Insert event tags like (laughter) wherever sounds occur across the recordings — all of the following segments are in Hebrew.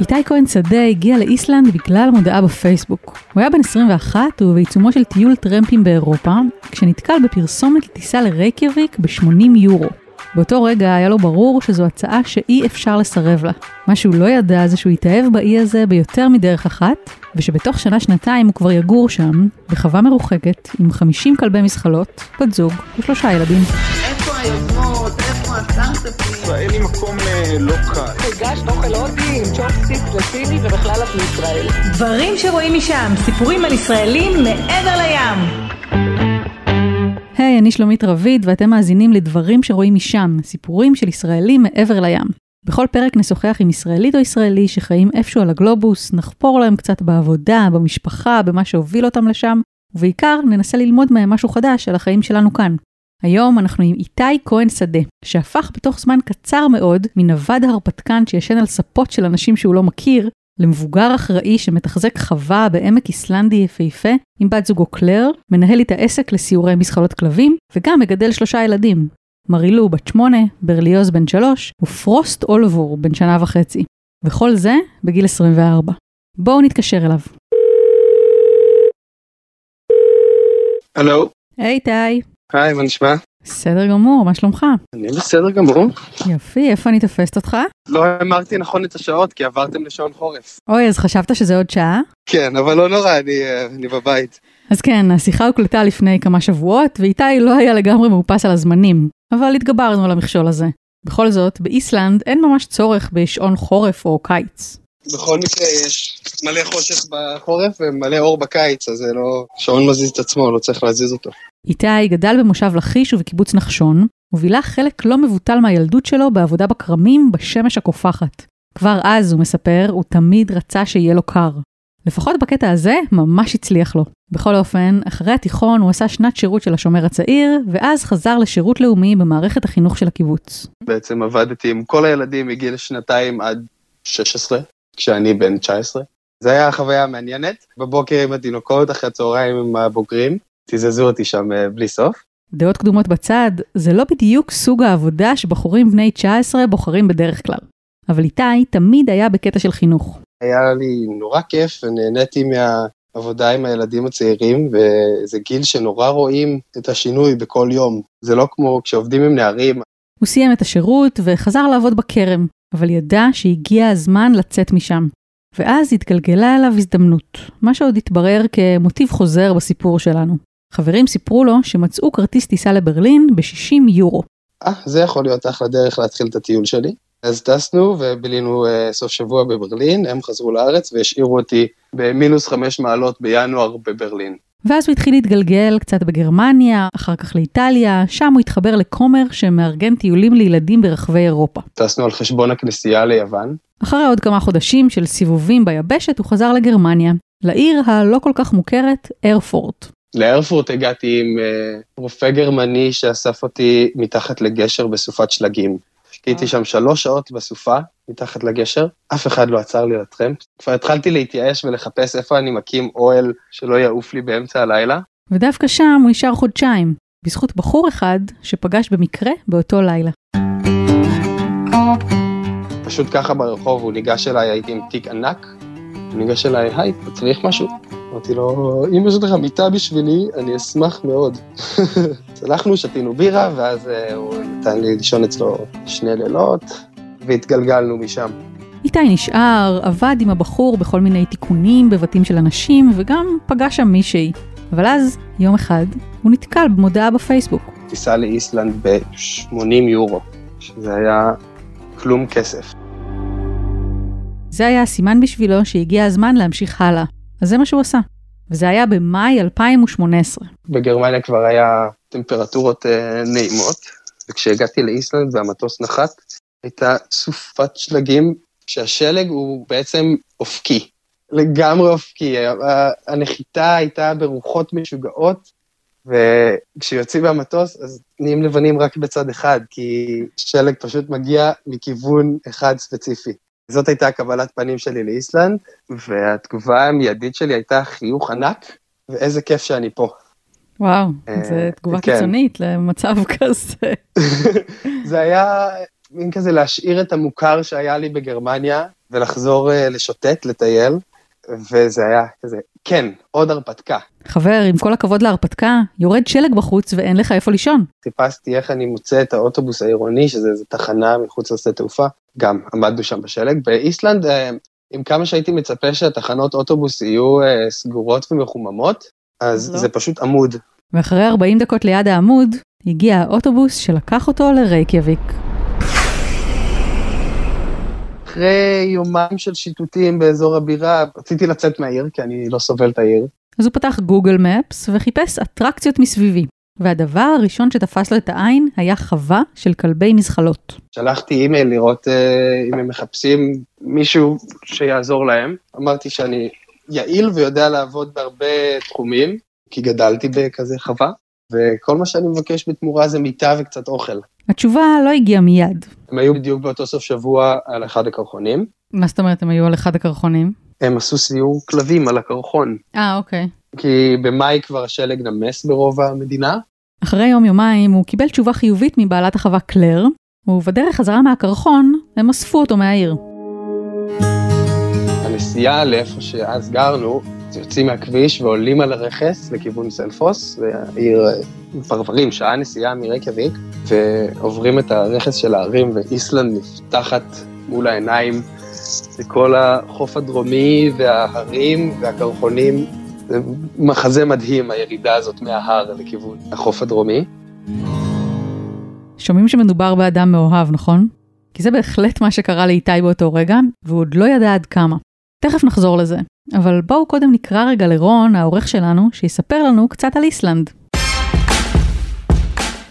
איתי כהן שדה הגיע לאיסלנד בגלל מודעה בפייסבוק. הוא היה בן 21 ובעיצומו של טיול טרמפים באירופה, כשנתקל בפרסומת לטיסה לרייקיאביק ב-80 יורו. באותו רגע היה לו ברור שזו הצעה שאי אפשר לסרב לה. מה שהוא לא ידע זה שהוא התאהב באי הזה ביותר מדרך אחת, ושבתוך שנה-שנתיים הוא כבר יגור שם, בחווה מרוחקת, עם 50 כלבי מסחלות, בת זוג ושלושה ילדים. איפה היוזמות? איפה הסטארט-אפים? אין לי מקום ללא קל. הגשת אוכל הודי עם צ'ופסטיק וסיני ובכלל את מישראל. דברים שרואים משם, סיפורים על ישראלים מעבר לים. היי, hey, אני שלומית רביד, ואתם מאזינים לדברים שרואים משם, סיפורים של ישראלים מעבר לים. בכל פרק נשוחח עם ישראלית או ישראלי שחיים איפשהו על הגלובוס, נחפור להם קצת בעבודה, במשפחה, במה שהוביל אותם לשם, ובעיקר ננסה ללמוד מהם משהו חדש על החיים שלנו כאן. היום אנחנו עם איתי כהן שדה, שהפך בתוך זמן קצר מאוד מנווד ההרפתקן שישן על ספות של אנשים שהוא לא מכיר, למבוגר אחראי שמתחזק חווה בעמק איסלנדי יפהפה עם בת זוגו קלר, מנהל איתה עסק לסיורי מסחלות כלבים, וגם מגדל שלושה ילדים. מרילו בת שמונה, ברליוז בן שלוש, ופרוסט אולבור בן שנה וחצי. וכל זה בגיל 24. בואו נתקשר אליו. הלו. היי טי. היי, מה נשמע? בסדר גמור, מה שלומך? אני בסדר גמור. יופי, איפה אני תופסת אותך? לא אמרתי נכון את השעות כי עברתם לשעון חורף. אוי, אז חשבת שזה עוד שעה? כן, אבל לא נורא, אני, אה, אני בבית. אז כן, השיחה הוקלטה לפני כמה שבועות, ואיתי לא היה לגמרי מאופס על הזמנים, אבל התגברנו על המכשול הזה. בכל זאת, באיסלנד אין ממש צורך בשעון חורף או קיץ. בכל מקרה יש מלא חושך בחורף ומלא אור בקיץ, אז זה לא... שעון מזיז את עצמו, לא צריך להזיז אותו. איתי גדל במושב לכיש ובקיבוץ נחשון, ובילה חלק לא מבוטל מהילדות שלו בעבודה בכרמים בשמש הקופחת. כבר אז, הוא מספר, הוא תמיד רצה שיהיה לו קר. לפחות בקטע הזה, ממש הצליח לו. בכל אופן, אחרי התיכון הוא עשה שנת שירות של השומר הצעיר, ואז חזר לשירות לאומי במערכת החינוך של הקיבוץ. בעצם עבדתי עם כל הילדים מגיל שנתיים עד 16, כשאני בן 19. זה היה חוויה מעניינת, בבוקר עם התינוקות, אחרי הצהריים עם הבוגרים. תזזו אותי שם אה, בלי סוף. דעות קדומות בצד, זה לא בדיוק סוג העבודה שבחורים בני 19 בוחרים בדרך כלל. אבל איתי תמיד היה בקטע של חינוך. היה לי נורא כיף ונהניתי מהעבודה עם הילדים הצעירים, וזה גיל שנורא רואים את השינוי בכל יום. זה לא כמו כשעובדים עם נערים. הוא סיים את השירות וחזר לעבוד בכרם, אבל ידע שהגיע הזמן לצאת משם. ואז התגלגלה אליו הזדמנות, מה שעוד התברר כמוטיב חוזר בסיפור שלנו. חברים סיפרו לו שמצאו כרטיס טיסה לברלין ב-60 יורו. אה, זה יכול להיות אחלה דרך להתחיל את הטיול שלי. אז טסנו ובילינו uh, סוף שבוע בברלין, הם חזרו לארץ והשאירו אותי במינוס חמש מעלות בינואר בברלין. ואז הוא התחיל להתגלגל קצת בגרמניה, אחר כך לאיטליה, שם הוא התחבר לכומר שמארגן טיולים לילדים ברחבי אירופה. טסנו על חשבון הכנסייה ליוון. אחרי עוד כמה חודשים של סיבובים ביבשת הוא חזר לגרמניה, לעיר הלא כל כך מוכרת, איירפורט. לארפורט הגעתי עם uh, רופא גרמני שאסף אותי מתחת לגשר בסופת שלגים. חיכיתי שם שלוש שעות בסופה, מתחת לגשר, אף אחד לא עצר לי לטרמפ. כבר התחלתי להתייאש ולחפש איפה אני מקים אוהל שלא יעוף לי באמצע הלילה. ודווקא שם הוא נשאר חודשיים, בזכות בחור אחד שפגש במקרה באותו לילה. פשוט ככה ברחוב, הוא ניגש אליי, הייתי עם תיק ענק, הוא ניגש אליי, היי, אתה צריך משהו? אמרתי לו, אם יש לך מיטה בשבילי, אני אשמח מאוד. (laughs) צלחנו, שתינו בירה, ואז uh, הוא נתן לי לישון אצלו שני לילות, והתגלגלנו משם. איתי נשאר, עבד עם הבחור בכל מיני תיקונים בבתים של אנשים, וגם פגש שם מישהי. אבל אז, יום אחד, הוא נתקל במודעה בפייסבוק. טיסה לאיסלנד ב-80 יורו, שזה היה כלום כסף. זה היה הסימן בשבילו שהגיע הזמן להמשיך הלאה. אז זה מה שהוא עשה. וזה היה במאי 2018. בגרמניה כבר היה טמפרטורות אה, נעימות, וכשהגעתי לאיסלנד והמטוס נחת, הייתה סופת שלגים, שהשלג הוא בעצם אופקי, לגמרי אופקי. הנחיתה הייתה ברוחות משוגעות, וכשיוצאים מהמטוס אז נהיים לבנים רק בצד אחד, כי שלג פשוט מגיע מכיוון אחד ספציפי. זאת הייתה קבלת פנים שלי לאיסלנד, והתגובה המיידית שלי הייתה חיוך ענק, ואיזה כיף שאני פה. וואו, זו תגובה כן. קיצונית למצב (laughs) כזה. זה היה מין כזה להשאיר את המוכר שהיה לי בגרמניה, ולחזור אה, לשוטט, לטייל, וזה היה כזה, כן, עוד הרפתקה. חבר, עם כל הכבוד להרפתקה, יורד שלג בחוץ ואין לך איפה לישון. חיפשתי איך אני מוצא את האוטובוס העירוני, שזה איזו תחנה מחוץ לשדה תעופה, גם עמדנו שם בשלג. באיסלנד, אה, עם כמה שהייתי מצפה שהתחנות אוטובוס יהיו אה, סגורות ומחוממות, אז לא. זה פשוט עמוד. ואחרי 40 דקות ליד העמוד, הגיע האוטובוס שלקח אותו לרייקייביק. אחרי יומיים של שיטוטים באזור הבירה, רציתי לצאת מהעיר, כי אני לא סובל את העיר. אז הוא פתח גוגל מפס וחיפש אטרקציות מסביבי. והדבר הראשון שתפס לו את העין היה חווה של כלבי מזחלות. שלחתי אימייל לראות אה, אם הם מחפשים מישהו שיעזור להם. אמרתי שאני יעיל ויודע לעבוד בהרבה תחומים, כי גדלתי בכזה חווה, וכל מה שאני מבקש בתמורה זה מיטה וקצת אוכל. התשובה לא הגיעה מיד. הם היו בדיוק באותו סוף שבוע על אחד הקרחונים. מה זאת אומרת, הם היו על אחד הקרחונים? הם עשו סיור כלבים על הקרחון, אה, אוקיי. כי במאי כבר השלג נמס ברוב המדינה. אחרי יום יומיים הוא קיבל תשובה חיובית מבעלת החווה קלר, ובדרך חזרה מהקרחון, הם אספו אותו מהעיר. הנסיעה לאיפה שאז גרנו, זה יוצאים מהכביש ועולים על הרכס לכיוון סלפוס, והעיר פרברים, שעה נסיעה מרייקביק, ועוברים את הרכס של ההרים, ואיסלנד נפתחת מול העיניים, וכל החוף הדרומי וההרים והקרחונים, זה מחזה מדהים, הירידה הזאת מההר לכיוון החוף הדרומי. שומעים שמדובר באדם מאוהב, נכון? כי זה בהחלט מה שקרה לאיתי באותו רגע, והוא עוד לא ידע עד כמה. תכף נחזור לזה. אבל בואו קודם נקרא רגע לרון, העורך שלנו, שיספר לנו קצת על איסלנד.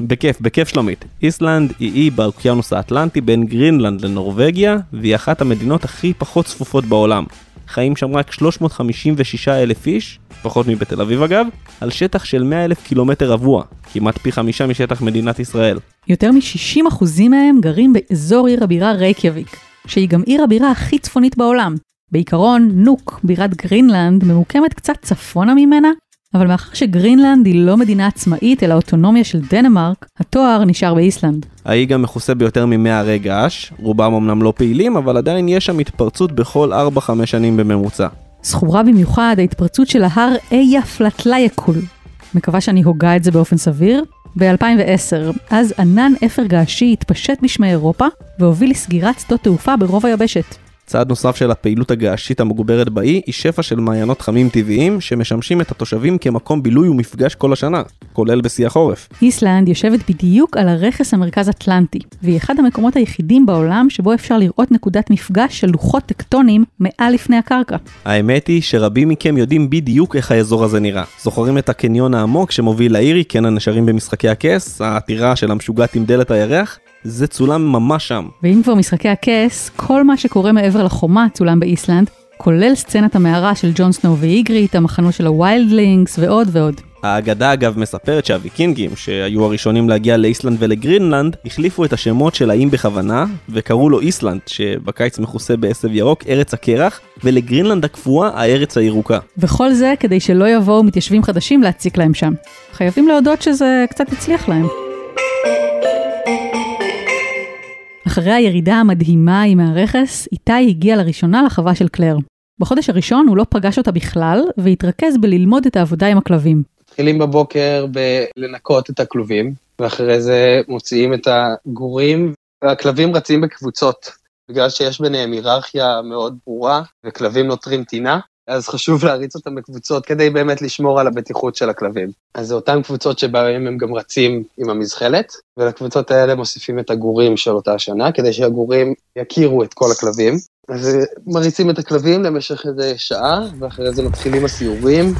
בכיף, בכיף שלומית. איסלנד היא אי באוקיינוס האטלנטי בין גרינלנד לנורבגיה, והיא אחת המדינות הכי פחות צפופות בעולם. חיים שם רק 356 אלף איש, פחות מבתל אביב אגב, על שטח של 100 אלף קילומטר רבוע, כמעט פי חמישה משטח מדינת ישראל. יותר מ-60% מהם גרים באזור עיר הבירה רייקייביק, שהיא גם עיר הבירה הכי צפונית בעולם. בעיקרון, נוק, בירת גרינלנד, ממוקמת קצת צפונה ממנה, אבל מאחר שגרינלנד היא לא מדינה עצמאית אלא אוטונומיה של דנמרק, התואר נשאר באיסלנד. האי גם מכוסה ביותר מ-100 ערי געש, רובם אמנם לא פעילים, אבל עדיין יש שם התפרצות בכל 4-5 שנים בממוצע. זכורה במיוחד ההתפרצות של ההר אייאפיאטלאיוקול. מקווה שאני הוגה את זה באופן סביר. ב-2010, אז ענן אפר געשי התפשט בשמי אירופה והוביל לסגירת שדות תעופה ברוב היבשת. צד נוסף של הפעילות הגעשית המוגברת באי היא שפע של מעיינות חמים טבעיים שמשמשים את התושבים כמקום בילוי ומפגש כל השנה, כולל בשיא החורף. איסלנד יושבת בדיוק על הרכס המרכז אטלנטי, והיא אחד המקומות היחידים בעולם שבו אפשר לראות נקודת מפגש של לוחות טקטונים מעל לפני הקרקע. האמת היא שרבים מכם יודעים בדיוק איך האזור הזה נראה. זוכרים את הקניון העמוק שמוביל לאירי, קן הנשרים במשחקי הכס, הטירה של המשוגעת עם דלת הירח? זה צולם ממש שם. ואם כבר משחקי הכס, כל מה שקורה מעבר לחומה צולם באיסלנד, כולל סצנת המערה של ג'ון סנואו ואיגריט, המחנות של ה wildlings ועוד ועוד. האגדה אגב מספרת שהוויקינגים, שהיו הראשונים להגיע לאיסלנד ולגרינלנד, החליפו את השמות של האיים בכוונה, וקראו לו איסלנד, שבקיץ מכוסה בעשב ירוק, ארץ הקרח, ולגרינלנד הקפואה, הארץ הירוקה. וכל זה כדי שלא יבואו מתיישבים חדשים להציק להם שם. חייבים להודות שזה קצת הצליח להם. אחרי הירידה המדהימה עם מהרכס, איתי הגיע לראשונה לחווה של קלר. בחודש הראשון הוא לא פגש אותה בכלל, והתרכז בללמוד את העבודה עם הכלבים. מתחילים בבוקר בלנקות את הכלובים, ואחרי זה מוציאים את הגורים, והכלבים רצים בקבוצות, בגלל שיש ביניהם היררכיה מאוד ברורה, וכלבים נותרים טינה, אז חשוב להריץ אותם בקבוצות כדי באמת לשמור על הבטיחות של הכלבים. אז זה אותן קבוצות שבהן הם גם רצים עם המזחלת, ולקבוצות האלה מוסיפים את הגורים של אותה השנה, כדי שהגורים יכירו את כל הכלבים. אז מריצים את הכלבים למשך איזה שעה, ואחרי זה מתחילים הסיורים.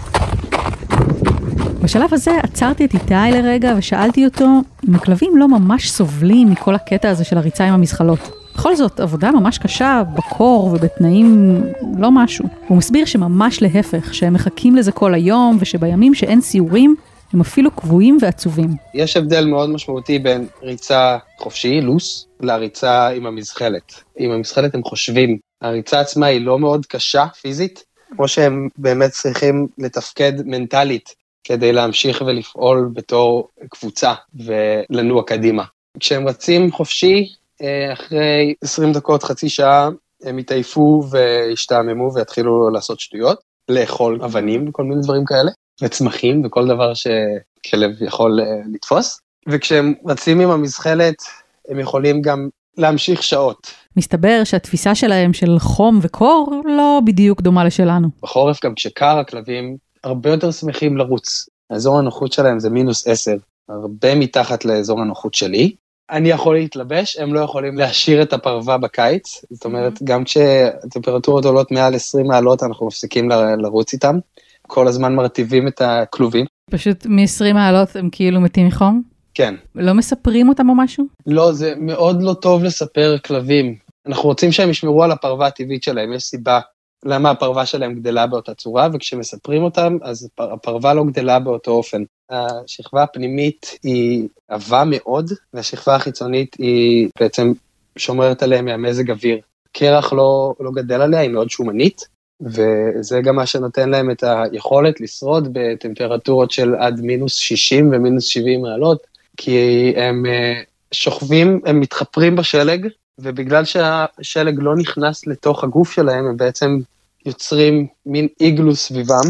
בשלב הזה עצרתי את איתי לרגע ושאלתי אותו אם הכלבים לא ממש סובלים מכל הקטע הזה של הריצה עם המזחלות. בכל זאת, עבודה ממש קשה, בקור ובתנאים לא משהו. הוא מסביר שממש להפך, שהם מחכים לזה כל היום, ושבימים שאין סיורים, הם אפילו קבועים ועצובים. יש הבדל מאוד משמעותי בין ריצה חופשי, לוס, לריצה עם המזחלת. עם המזחלת הם חושבים. הריצה עצמה היא לא מאוד קשה פיזית, כמו שהם באמת צריכים לתפקד מנטלית כדי להמשיך ולפעול בתור קבוצה ולנוע קדימה. כשהם רצים חופשי, אחרי 20 דקות, חצי שעה, הם יתעייפו וישתעממו ויתחילו לעשות שטויות, לאכול אבנים וכל מיני דברים כאלה, וצמחים וכל דבר שכלב יכול אה, לתפוס. וכשהם רצים עם המזחלת, הם יכולים גם להמשיך שעות. מסתבר שהתפיסה שלהם של חום וקור לא בדיוק דומה לשלנו. בחורף גם כשקר, הכלבים הרבה יותר שמחים לרוץ. האזור הנוחות שלהם זה מינוס 10, הרבה מתחת לאזור הנוחות שלי. אני יכול להתלבש, הם לא יכולים להשאיר את הפרווה בקיץ, זאת אומרת, גם כשהטמפרטורות עולות מעל 20 מעלות, אנחנו מפסיקים לרוץ איתם. כל הזמן מרטיבים את הכלובים. פשוט מ-20 מעלות הם כאילו מתים מחום? כן. לא מספרים אותם או משהו? לא, זה מאוד לא טוב לספר כלבים. אנחנו רוצים שהם ישמרו על הפרווה הטבעית שלהם, יש סיבה למה הפרווה שלהם גדלה באותה צורה, וכשמספרים אותם, אז הפר- הפרווה לא גדלה באותו אופן. השכבה הפנימית היא עבה מאוד, והשכבה החיצונית היא בעצם שומרת עליהם מהמזג אוויר. קרח לא, לא גדל עליה, היא מאוד שומנית, וזה גם מה שנותן להם את היכולת לשרוד בטמפרטורות של עד מינוס 60 ומינוס 70 מעלות, כי הם אה, שוכבים, הם מתחפרים בשלג, ובגלל שהשלג לא נכנס לתוך הגוף שלהם, הם בעצם יוצרים מין איגלו סביבם,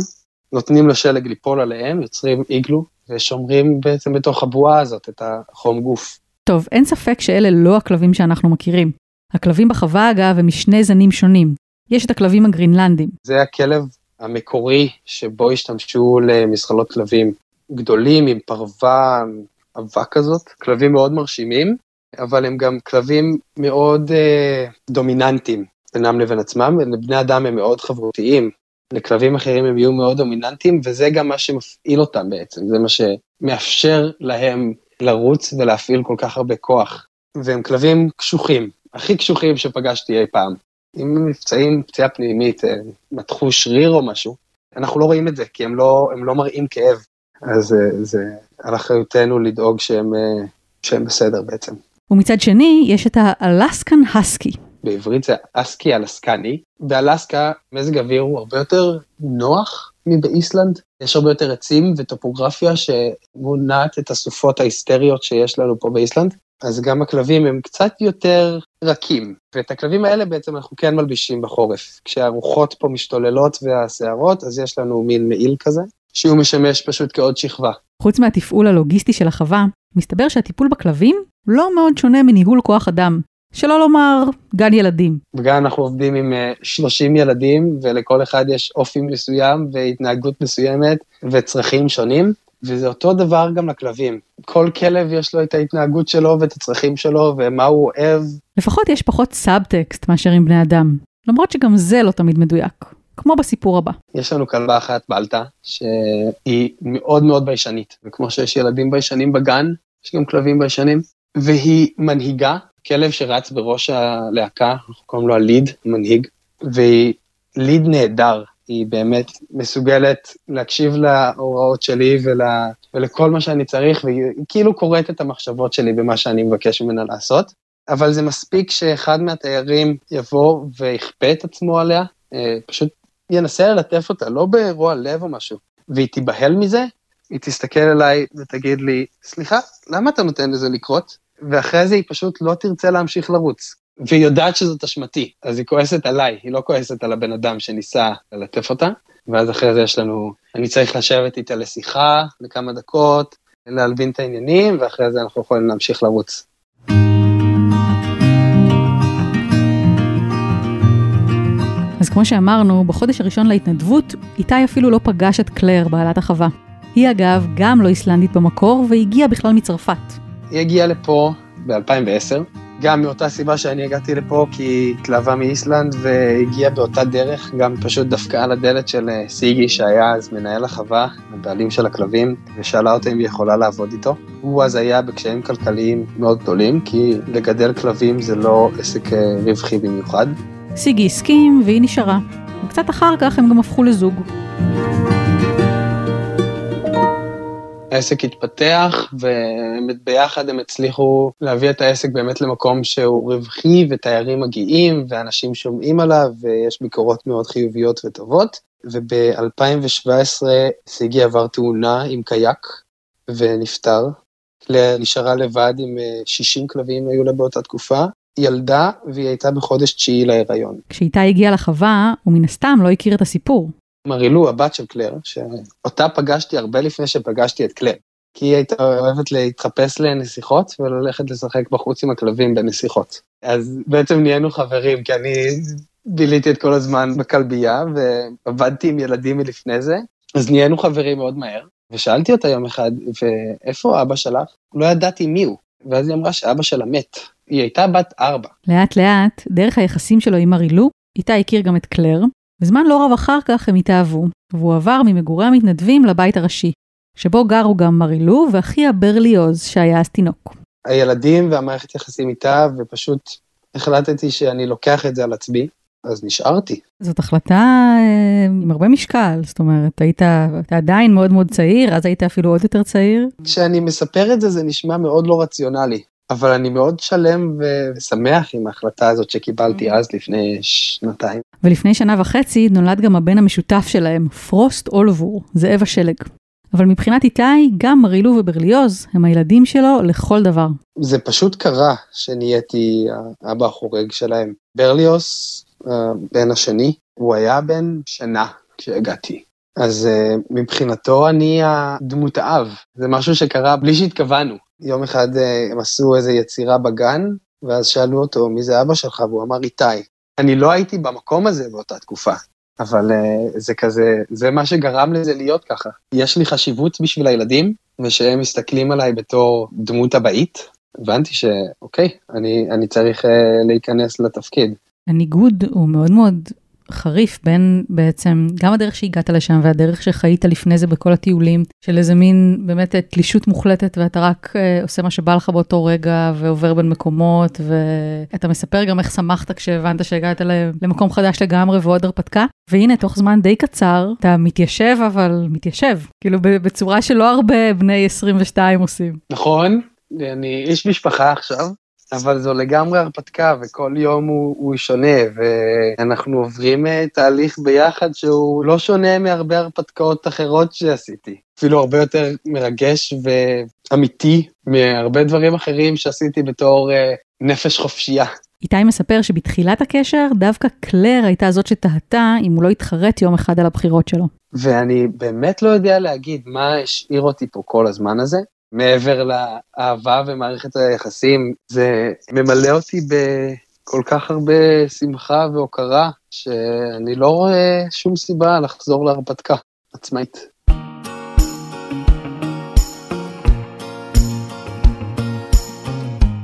נותנים לשלג ליפול עליהם, יוצרים איגלו, ושומרים בעצם בתוך הבועה הזאת את החום גוף. טוב, אין ספק שאלה לא הכלבים שאנחנו מכירים. הכלבים בחווה, אגב, הם משני זנים שונים. יש את הכלבים הגרינלנדים. זה הכלב המקורי שבו השתמשו למזחלות כלבים גדולים עם פרווה עבה כזאת, כלבים מאוד מרשימים, אבל הם גם כלבים מאוד אה, דומיננטיים בינם לבין עצמם, לבני אדם הם מאוד חברותיים, לכלבים אחרים הם יהיו מאוד דומיננטיים, וזה גם מה שמפעיל אותם בעצם, זה מה שמאפשר להם לרוץ ולהפעיל כל כך הרבה כוח. והם כלבים קשוחים, הכי קשוחים שפגשתי אי פעם. אם הם נפצעים פציעה פנימית, אה, מתחו שריר או משהו, אנחנו לא רואים את זה, כי הם לא, הם לא מראים כאב. אז אה, זה על אחריותנו לדאוג שהם, אה, שהם בסדר בעצם. ומצד שני, יש את האלסקן הסקי. בעברית זה אסקי אלסקני. באלסקה מזג האוויר הוא הרבה יותר נוח מבאיסלנד. יש הרבה יותר עצים וטופוגרפיה שמונעת את הסופות ההיסטריות שיש לנו פה באיסלנד. אז גם הכלבים הם קצת יותר רכים, ואת הכלבים האלה בעצם אנחנו כן מלבישים בחורף. כשהרוחות פה משתוללות והסערות, אז יש לנו מין מעיל כזה, שהוא משמש פשוט כעוד שכבה. חוץ מהתפעול הלוגיסטי של החווה, מסתבר שהטיפול בכלבים לא מאוד שונה מניהול כוח אדם. שלא לומר, גן ילדים. בגן אנחנו עובדים עם אה, 30 ילדים, ולכל אחד יש אופי מסוים והתנהגות מסוימת וצרכים שונים, וזה אותו דבר גם לכלבים. כל כלב יש לו את ההתנהגות שלו ואת הצרכים שלו ומה הוא אוהב. לפחות יש פחות סאבטקסט מאשר עם בני אדם. למרות שגם זה לא תמיד מדויק. כמו בסיפור הבא. יש לנו כלבה אחת בלטה, שהיא מאוד מאוד ביישנית, וכמו שיש ילדים ביישנים בגן, יש גם כלבים ביישנים, והיא מנהיגה, כלב שרץ בראש הלהקה, אנחנו קוראים לו הליד, מנהיג, והיא ליד נהדר, היא באמת מסוגלת להקשיב להוראות שלי ול, ולכל מה שאני צריך, והיא כאילו קוראת את המחשבות שלי במה שאני מבקש ממנה לעשות. אבל זה מספיק שאחד מהתיירים יבוא ויכפה את עצמו עליה, אה, פשוט ינסה ללטף אותה, לא ברוע לב או משהו, והיא תיבהל מזה, היא תסתכל אליי ותגיד לי, סליחה, למה אתה נותן לזה לקרות? ואחרי זה היא פשוט לא תרצה להמשיך לרוץ. והיא יודעת שזאת אשמתי, אז היא כועסת עליי, היא לא כועסת על הבן אדם שניסה ללטף אותה, ואז אחרי זה יש לנו, אני צריך לשבת איתה לשיחה לכמה דקות, להלבין את העניינים, ואחרי זה אנחנו יכולים להמשיך לרוץ. אז כמו שאמרנו, בחודש הראשון להתנדבות, איתי אפילו לא פגש את קלר, בעלת החווה. היא אגב גם לא איסלנדית במקור, והגיעה בכלל מצרפת. היא הגיעה לפה ב-2010, גם מאותה סיבה שאני הגעתי לפה, כי היא התלהבה מאיסלנד והגיעה באותה דרך, גם פשוט דפקה על הדלת של אה, סיגי, שהיה אז מנהל החווה, הבעלים של הכלבים, ושאלה אותה אם היא יכולה לעבוד איתו. הוא אז היה בקשיים כלכליים מאוד גדולים, כי לגדל כלבים זה לא עסק אה, רווחי במיוחד. סיגי הסכים והיא נשארה. וקצת אחר כך הם גם הפכו לזוג. העסק התפתח, וביחד הם הצליחו להביא את העסק באמת למקום שהוא רווחי, ותיירים מגיעים, ואנשים שומעים עליו, ויש ביקורות מאוד חיוביות וטובות. וב-2017 סיגי עבר תאונה עם קייק, ונפטר. נשארה לבד עם 60 כלבים היו לה באותה תקופה, ילדה והיא הייתה בחודש תשיעי להיריון. כשאיתי הגיע לחווה, הוא מן הסתם לא הכיר את הסיפור. מרילו, הבת של קלר, שאותה פגשתי הרבה לפני שפגשתי את קלר. כי היא הייתה אוהבת להתחפש לנסיכות וללכת לשחק בחוץ עם הכלבים בנסיכות. אז בעצם נהיינו חברים, כי אני ביליתי את כל הזמן בכלבייה ועבדתי עם ילדים מלפני זה, אז נהיינו חברים מאוד מהר. ושאלתי אותה יום אחד, ואיפה אבא שלך? לא ידעתי מי הוא. ואז היא אמרה שאבא שלה מת. היא הייתה בת ארבע. לאט לאט, דרך היחסים שלו עם מרילו, איתה הכיר גם את קלר, וזמן לא רב אחר כך הם התאהבו, והוא עבר ממגורי המתנדבים לבית הראשי, שבו גרו גם מרילו ואחיה ברליוז, שהיה אז תינוק. הילדים והמערכת יחסים איתה, ופשוט החלטתי שאני לוקח את זה על עצמי, אז נשארתי. זאת החלטה אה, עם הרבה משקל, זאת אומרת, היית, היית עדיין מאוד מאוד צעיר, אז היית אפילו עוד יותר צעיר. כשאני מספר את זה, זה נשמע מאוד לא רציונלי, אבל אני מאוד שלם ושמח עם ההחלטה הזאת שקיבלתי אז לפני שנתיים. ולפני שנה וחצי נולד גם הבן המשותף שלהם, פרוסט אולבור, זאב השלג. אבל מבחינת איתי, גם מרילו וברליוז הם הילדים שלו לכל דבר. זה פשוט קרה שנהייתי האבא החורג שלהם. ברליוס, הבן השני, הוא היה בן שנה כשהגעתי. אז uh, מבחינתו אני הדמות האב, זה משהו שקרה בלי שהתכוונו. יום אחד uh, הם עשו איזו יצירה בגן, ואז שאלו אותו, מי זה אבא שלך? והוא אמר, איתי. אני לא הייתי במקום הזה באותה תקופה, אבל uh, זה כזה, זה מה שגרם לזה להיות ככה. יש לי חשיבות בשביל הילדים, ושהם מסתכלים עליי בתור דמות הבאית, הבנתי שאוקיי, אני, אני צריך uh, להיכנס לתפקיד. הניגוד הוא מאוד מאוד חריף בין בעצם גם הדרך שהגעת לשם והדרך שחיית לפני זה בכל הטיולים של איזה מין באמת תלישות מוחלטת ואתה רק uh, עושה מה שבא לך באותו רגע ועובר בין מקומות ואתה מספר גם איך שמחת כשהבנת שהגעת למקום חדש לגמרי ועוד הרפתקה. והנה תוך זמן די קצר אתה מתיישב אבל מתיישב. כאילו בצורה שלא הרבה בני 22 עושים. נכון. אני איש משפחה עכשיו אבל זו לגמרי הרפתקה, וכל יום הוא, הוא שונה, ואנחנו עוברים אה, תהליך ביחד שהוא לא שונה מהרבה הרפתקאות אחרות שעשיתי. אפילו הרבה יותר מרגש ואמיתי מהרבה דברים אחרים שעשיתי בתור uh, נפש חופשייה. איתי מספר שבתחילת הקשר, דווקא קלר הייתה זאת שתהתה אם הוא לא יתחרט יום אחד על הבחירות שלו. ואני באמת לא יודע להגיד מה השאיר אותי פה כל הזמן הזה. מעבר לאהבה ומערכת היחסים, זה ממלא אותי בכל כך הרבה שמחה והוקרה, שאני לא רואה שום סיבה לחזור להרפתקה עצמאית.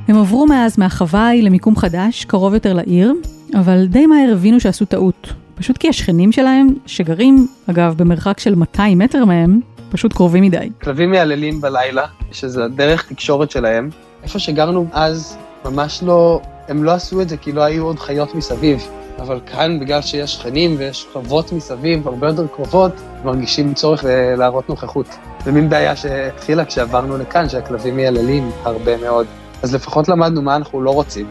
הם עברו מאז מהחווה ההיא למיקום חדש, קרוב יותר לעיר, אבל די מהר הבינו שעשו טעות. פשוט כי השכנים שלהם, שגרים, אגב, במרחק של 200 מטר מהם, פשוט קרובים מדי. כלבים מייללים בלילה, שזה הדרך תקשורת שלהם. איפה שגרנו אז, ממש לא, הם לא עשו את זה כי לא היו עוד חיות מסביב. אבל כאן, בגלל שיש שכנים ויש חוות מסביב, הרבה יותר קרובות, מרגישים צורך להראות נוכחות. זה מין בעיה שהתחילה כשעברנו לכאן, שהכלבים מייללים הרבה מאוד. אז לפחות למדנו מה אנחנו לא רוצים.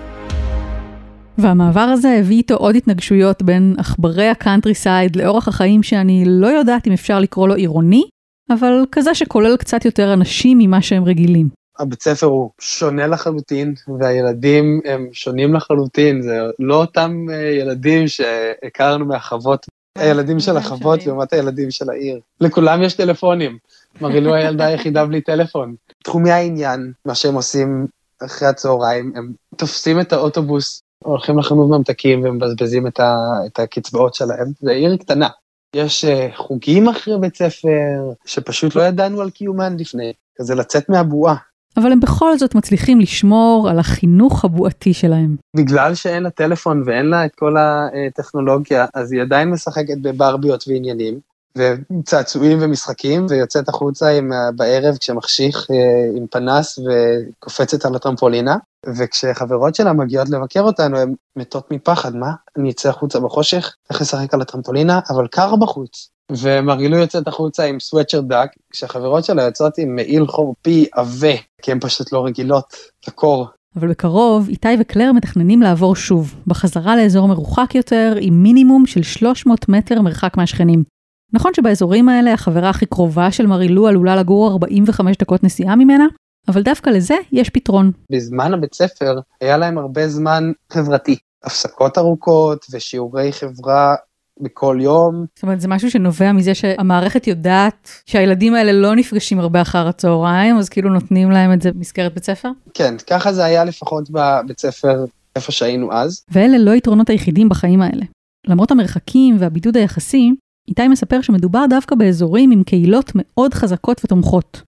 והמעבר הזה הביא איתו עוד התנגשויות בין עכברי ה countryside לאורח החיים שאני לא יודעת אם אפשר לקרוא לו עירוני, אבל כזה שכולל קצת יותר אנשים ממה שהם רגילים. הבית ספר הוא שונה לחלוטין, והילדים הם שונים לחלוטין, זה לא אותם אה, ילדים שהכרנו מהחוות, הילדים של החוות לעומת הילדים של העיר. לכולם יש טלפונים, מרילו (laughs) הילדה היחידה בלי טלפון. תחומי העניין, מה שהם עושים אחרי הצהריים, הם תופסים את האוטובוס, הולכים לחנות ממתקים ומבזבזים את, ה, את הקצבאות שלהם, זה עיר קטנה. יש אה, חוגים אחרי בית ספר, שפשוט לא ידענו על קיומן לפני, כזה לצאת מהבועה. אבל הם בכל זאת מצליחים לשמור על החינוך הבועתי שלהם. בגלל שאין לה טלפון ואין לה את כל הטכנולוגיה, אז היא עדיין משחקת בברביות ועניינים, וצעצועים ומשחקים, ויוצאת החוצה עם, בערב כשמחשיך אה, עם פנס וקופצת על הטרמפולינה, וכשחברות שלה מגיעות לבקר אותנו, הן מתות מפחד, מה? אני אצא החוצה בחושך, איך לשחק על הטרמפולינה, אבל קר בחוץ. ומרגילו יוצאת החוצה עם סוואצ'ר דק, כשהחברות שלה יוצאות עם מעיל חורפי עבה, כי הן פשוט לא רגילות לקור. אבל בקרוב, איתי וקלר מתכננים לעבור שוב, בחזרה לאזור מרוחק יותר, עם מינימום של 300 מטר מרחק מהשכנים. נכון שבאזורים האלה החברה הכי קרובה של מרילו עלולה לגור 45 דקות נסיעה ממנה, אבל דווקא לזה יש פתרון. בזמן הבית ספר היה להם הרבה זמן חברתי. הפסקות ארוכות ושיעורי חברה בכל יום. זאת אומרת, זה משהו שנובע מזה שהמערכת יודעת שהילדים האלה לא נפגשים הרבה אחר הצהריים, אז כאילו נותנים להם את זה במסגרת בית ספר? כן, ככה זה היה לפחות בבית ספר איפה שהיינו אז. ואלה לא היתרונות היחידים בחיים האלה. למרות המרחקים והבידוד היחסי, איתי מספר שמדובר דווקא באזורים עם קהילות מאוד חזקות ותומכות.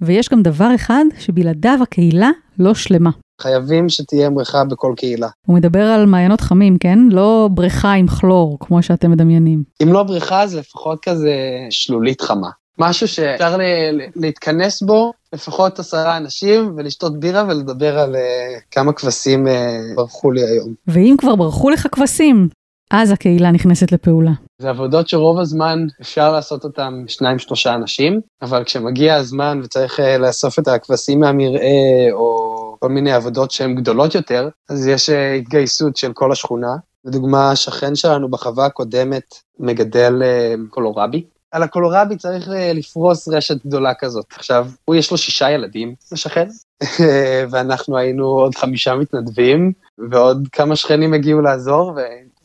ויש גם דבר אחד שבלעדיו הקהילה לא שלמה. חייבים שתהיה בריכה בכל קהילה. הוא מדבר על מעיינות חמים, כן? לא בריכה עם כלור, כמו שאתם מדמיינים. אם לא בריכה, אז לפחות כזה שלולית חמה. משהו שאפשר להתכנס בו, לפחות עשרה אנשים, ולשתות בירה ולדבר על uh, כמה כבשים uh, ברחו לי היום. ואם כבר ברחו לך כבשים, אז הקהילה נכנסת לפעולה. זה עבודות שרוב הזמן אפשר לעשות אותן שניים שלושה אנשים, אבל כשמגיע הזמן וצריך uh, לאסוף את הכבשים מהמרעה, או כל מיני עבודות שהן גדולות יותר, אז יש uh, התגייסות של כל השכונה. לדוגמה, השכן שלנו בחווה הקודמת מגדל uh, קולורבי. על הקולורבי צריך uh, לפרוס רשת גדולה כזאת. עכשיו, הוא יש לו שישה ילדים, השכן, (laughs) ואנחנו היינו עוד חמישה מתנדבים, ועוד כמה שכנים הגיעו לעזור,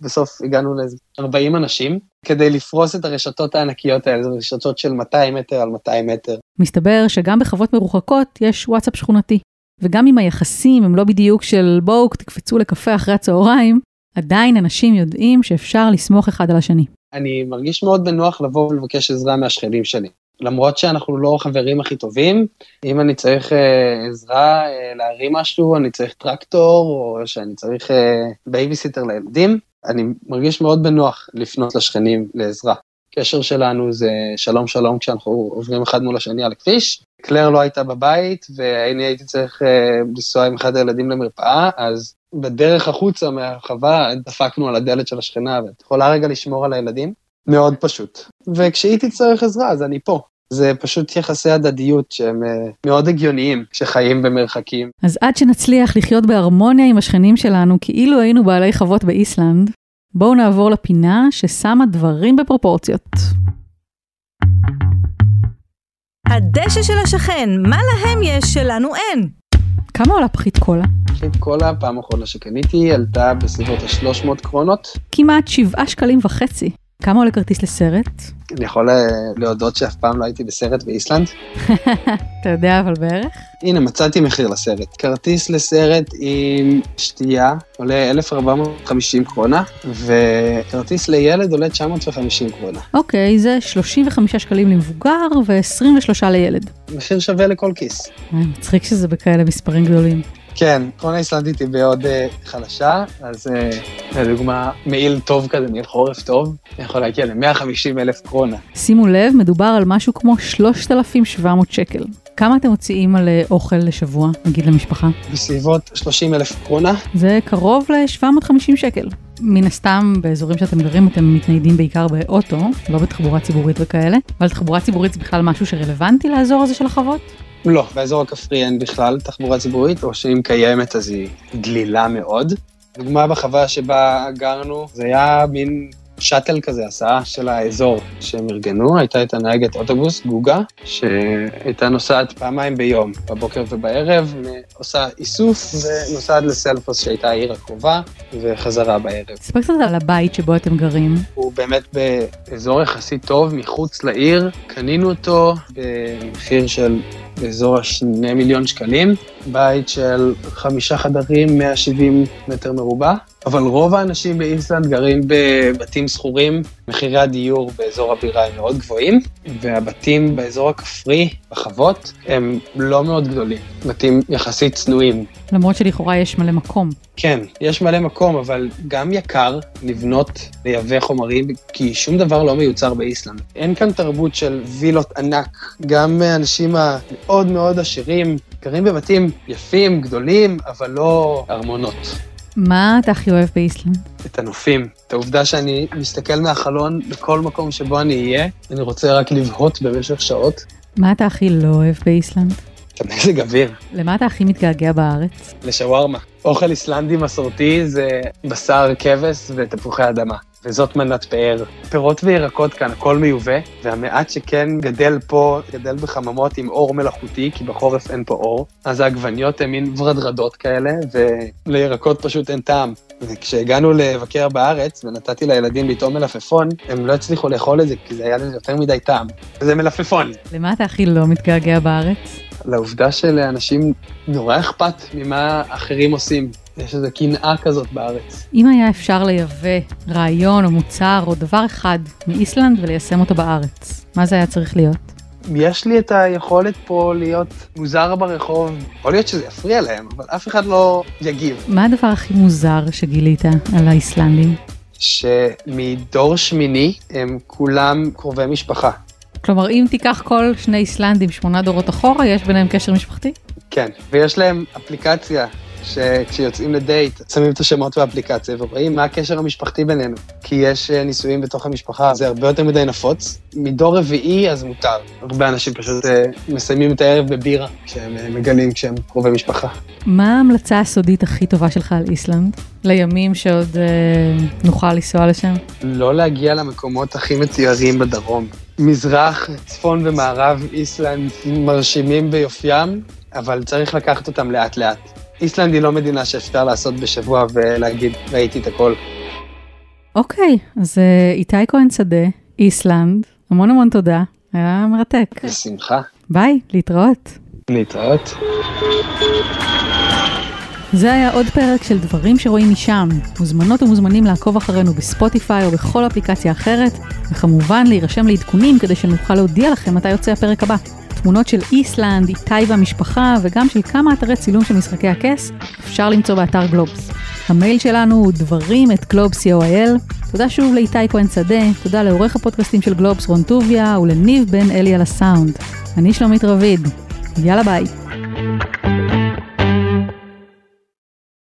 ובסוף הגענו ל-40 אנשים, כדי לפרוס את הרשתות הענקיות האלה, זה רשתות של 200 מטר על 200 מטר. מסתבר שגם בחוות מרוחקות יש וואטסאפ שכונתי. וגם אם היחסים הם לא בדיוק של בואו תקפצו לקפה אחרי הצהריים, עדיין אנשים יודעים שאפשר לסמוך אחד על השני. אני מרגיש מאוד בנוח לבוא ולבקש עזרה מהשכנים שלי. למרות שאנחנו לא חברים הכי טובים, אם אני צריך אה, עזרה אה, להרים משהו, אני צריך טרקטור, או שאני צריך אה, בייביסיטר לילדים, אני מרגיש מאוד בנוח לפנות לשכנים לעזרה. הקשר שלנו זה שלום שלום כשאנחנו עוברים אחד מול השני על הכביש. קלר לא הייתה בבית, ואני הייתי צריך אה, לנסוע עם אחד הילדים למרפאה, אז בדרך החוצה מהחווה דפקנו על הדלת של השכנה, ואת יכולה רגע לשמור על הילדים? מאוד פשוט. וכשהיא תצטרך עזרה, אז אני פה. זה פשוט יחסי הדדיות שהם uh, מאוד הגיוניים כשחיים במרחקים. אז עד שנצליח לחיות בהרמוניה עם השכנים שלנו כאילו היינו בעלי חוות באיסלנד, בואו נעבור לפינה ששמה דברים בפרופורציות. הדשא של השכן, מה להם יש שלנו אין? כמה עולה פחית קולה? פחית קולה, פעם אחרונה שקניתי, עלתה בסביבות ה-300 קרונות. כמעט 7 שקלים וחצי. כמה עולה כרטיס לסרט? אני יכול אה, להודות שאף פעם לא הייתי בסרט באיסלנד. (laughs) אתה יודע אבל בערך? הנה, מצאתי מחיר לסרט. כרטיס לסרט עם שתייה עולה 1,450 קרונה, וכרטיס לילד עולה 950 קרונה. אוקיי, זה 35 שקלים למבוגר ו-23 לילד. מחיר שווה לכל כיס. אה, מצחיק שזה בכאלה מספרים גדולים. כן, קרונה איסלנדית היא מאוד uh, חלשה, אז uh, לדוגמה, מעיל טוב כזה, מעיל חורף טוב, יכול להגיע ל-150 אלף קרונה. שימו לב, מדובר על משהו כמו 3,700 שקל. כמה אתם מוציאים על אה, אוכל לשבוע, נגיד למשפחה? בסביבות 30 אלף קרונה. זה קרוב ל-750 שקל. מן הסתם, באזורים שאתם גרים אתם מתניידים בעיקר באוטו, לא בתחבורה ציבורית וכאלה, אבל תחבורה ציבורית זה בכלל משהו שרלוונטי לאזור הזה של החוות? לא, באזור הכפרי אין בכלל תחבורה ציבורית, או שאם קיימת אז היא דלילה מאוד. דוגמה בחווה שבה גרנו, זה היה מין שאטל כזה, הסעה של האזור שהם ארגנו, הייתה את הנהגת אוטובוס, גוגה, שהייתה נוסעת פעמיים ביום, בבוקר ובערב, עושה איסוף ונוסעת לסלפוס שהייתה העיר הקרובה, וחזרה בערב. ספר קצת על הבית שבו אתם גרים. הוא באמת באזור יחסית טוב, מחוץ לעיר, קנינו אותו במחיר של באזור השני מיליון שקלים, בית של חמישה חדרים, 170 מטר מרובע, אבל רוב האנשים באיסלנד גרים בבתים שכורים, מחירי הדיור באזור הבירה הם מאוד גבוהים, והבתים באזור הכפרי, בחוות, הם לא מאוד גדולים, בתים יחסית צנועים. למרות שלכאורה יש מלא מקום. כן, יש מלא מקום, אבל גם יקר לבנות, לייבא חומרים, כי שום דבר לא מיוצר באיסלנד. אין כאן תרבות של וילות ענק. גם האנשים המאוד מאוד עשירים גרים בבתים יפים, גדולים, אבל לא ארמונות. מה אתה הכי אוהב באיסלנד? את הנופים. את העובדה שאני מסתכל מהחלון בכל מקום שבו אני אהיה, אני רוצה רק לבהות במשך שעות. מה אתה הכי לא אוהב באיסלנד? את המזג אוויר. למה אתה הכי מתגעגע בארץ? לשווארמה. אוכל איסלנדי מסורתי זה בשר כבש ותפוחי אדמה. וזאת מנת פאר. פירות וירקות כאן, הכל מיובא, והמעט שכן גדל פה, גדל בחממות עם אור מלאכותי, כי בחורף אין פה אור. אז העגבניות הן מין ורדרדות כאלה, ולירקות פשוט אין טעם. וכשהגענו לבקר בארץ, ונתתי לילדים לטעום מלפפון, הם לא הצליחו לאכול את זה, כי זה היה לזה יותר מדי טעם. זה מלפפון. למה אתה הכי לא מתגעגע בארץ? לעובדה שלאנשים נורא אכפת ממה אחרים עושים. יש איזו קנאה כזאת בארץ. אם היה אפשר לייבא רעיון או מוצר או דבר אחד מאיסלנד וליישם אותו בארץ, מה זה היה צריך להיות? יש לי את היכולת פה להיות מוזר ברחוב, יכול להיות שזה יפריע להם, אבל אף אחד לא יגיב. מה הדבר הכי מוזר שגילית על האיסלנדים? שמדור שמיני הם כולם קרובי משפחה. כלומר, אם תיקח כל שני איסלנדים שמונה דורות אחורה, יש ביניהם קשר משפחתי? כן, ויש להם אפליקציה שכשיוצאים לדייט, שמים את השמות באפליקציה ורואים מה הקשר המשפחתי בינינו. כי יש אה, נישואים בתוך המשפחה, זה הרבה יותר מדי נפוץ. מדור רביעי אז מותר. הרבה אנשים פשוט uh, מסיימים את הערב בבירה, כשהם uh, מגלים כשהם קרובי משפחה. מה ההמלצה הסודית הכי טובה שלך על איסלנד? לימים שעוד uh, נוכל לנסוע לשם? לא להגיע למקומות הכי מצוירים בדרום. מזרח, צפון ומערב איסלנד מרשימים ביופיים, אבל צריך לקחת אותם לאט לאט. איסלנד היא לא מדינה שאפשר לעשות בשבוע ולהגיד, ראיתי את הכל. אוקיי, אז אה, איתי כהן שדה, איסלנד, המון המון תודה, היה מרתק. בשמחה. ביי, להתראות. להתראות. זה היה עוד פרק של דברים שרואים משם. מוזמנות ומוזמנים לעקוב אחרינו בספוטיפיי או בכל אפליקציה אחרת, וכמובן להירשם לעדכונים כדי שנוכל להודיע לכם מתי יוצא הפרק הבא. תמונות של איסלנד, איתי והמשפחה, וגם של כמה אתרי צילום של משחקי הכס, אפשר למצוא באתר גלובס. המייל שלנו הוא דברים את גלובס co.il. תודה שוב לאיתי כהן שדה, תודה לעורך הפודקאסטים של גלובס רון טוביה ולניב בן אלי על הסאונד. אני שלומית רביד. יאללה ביי.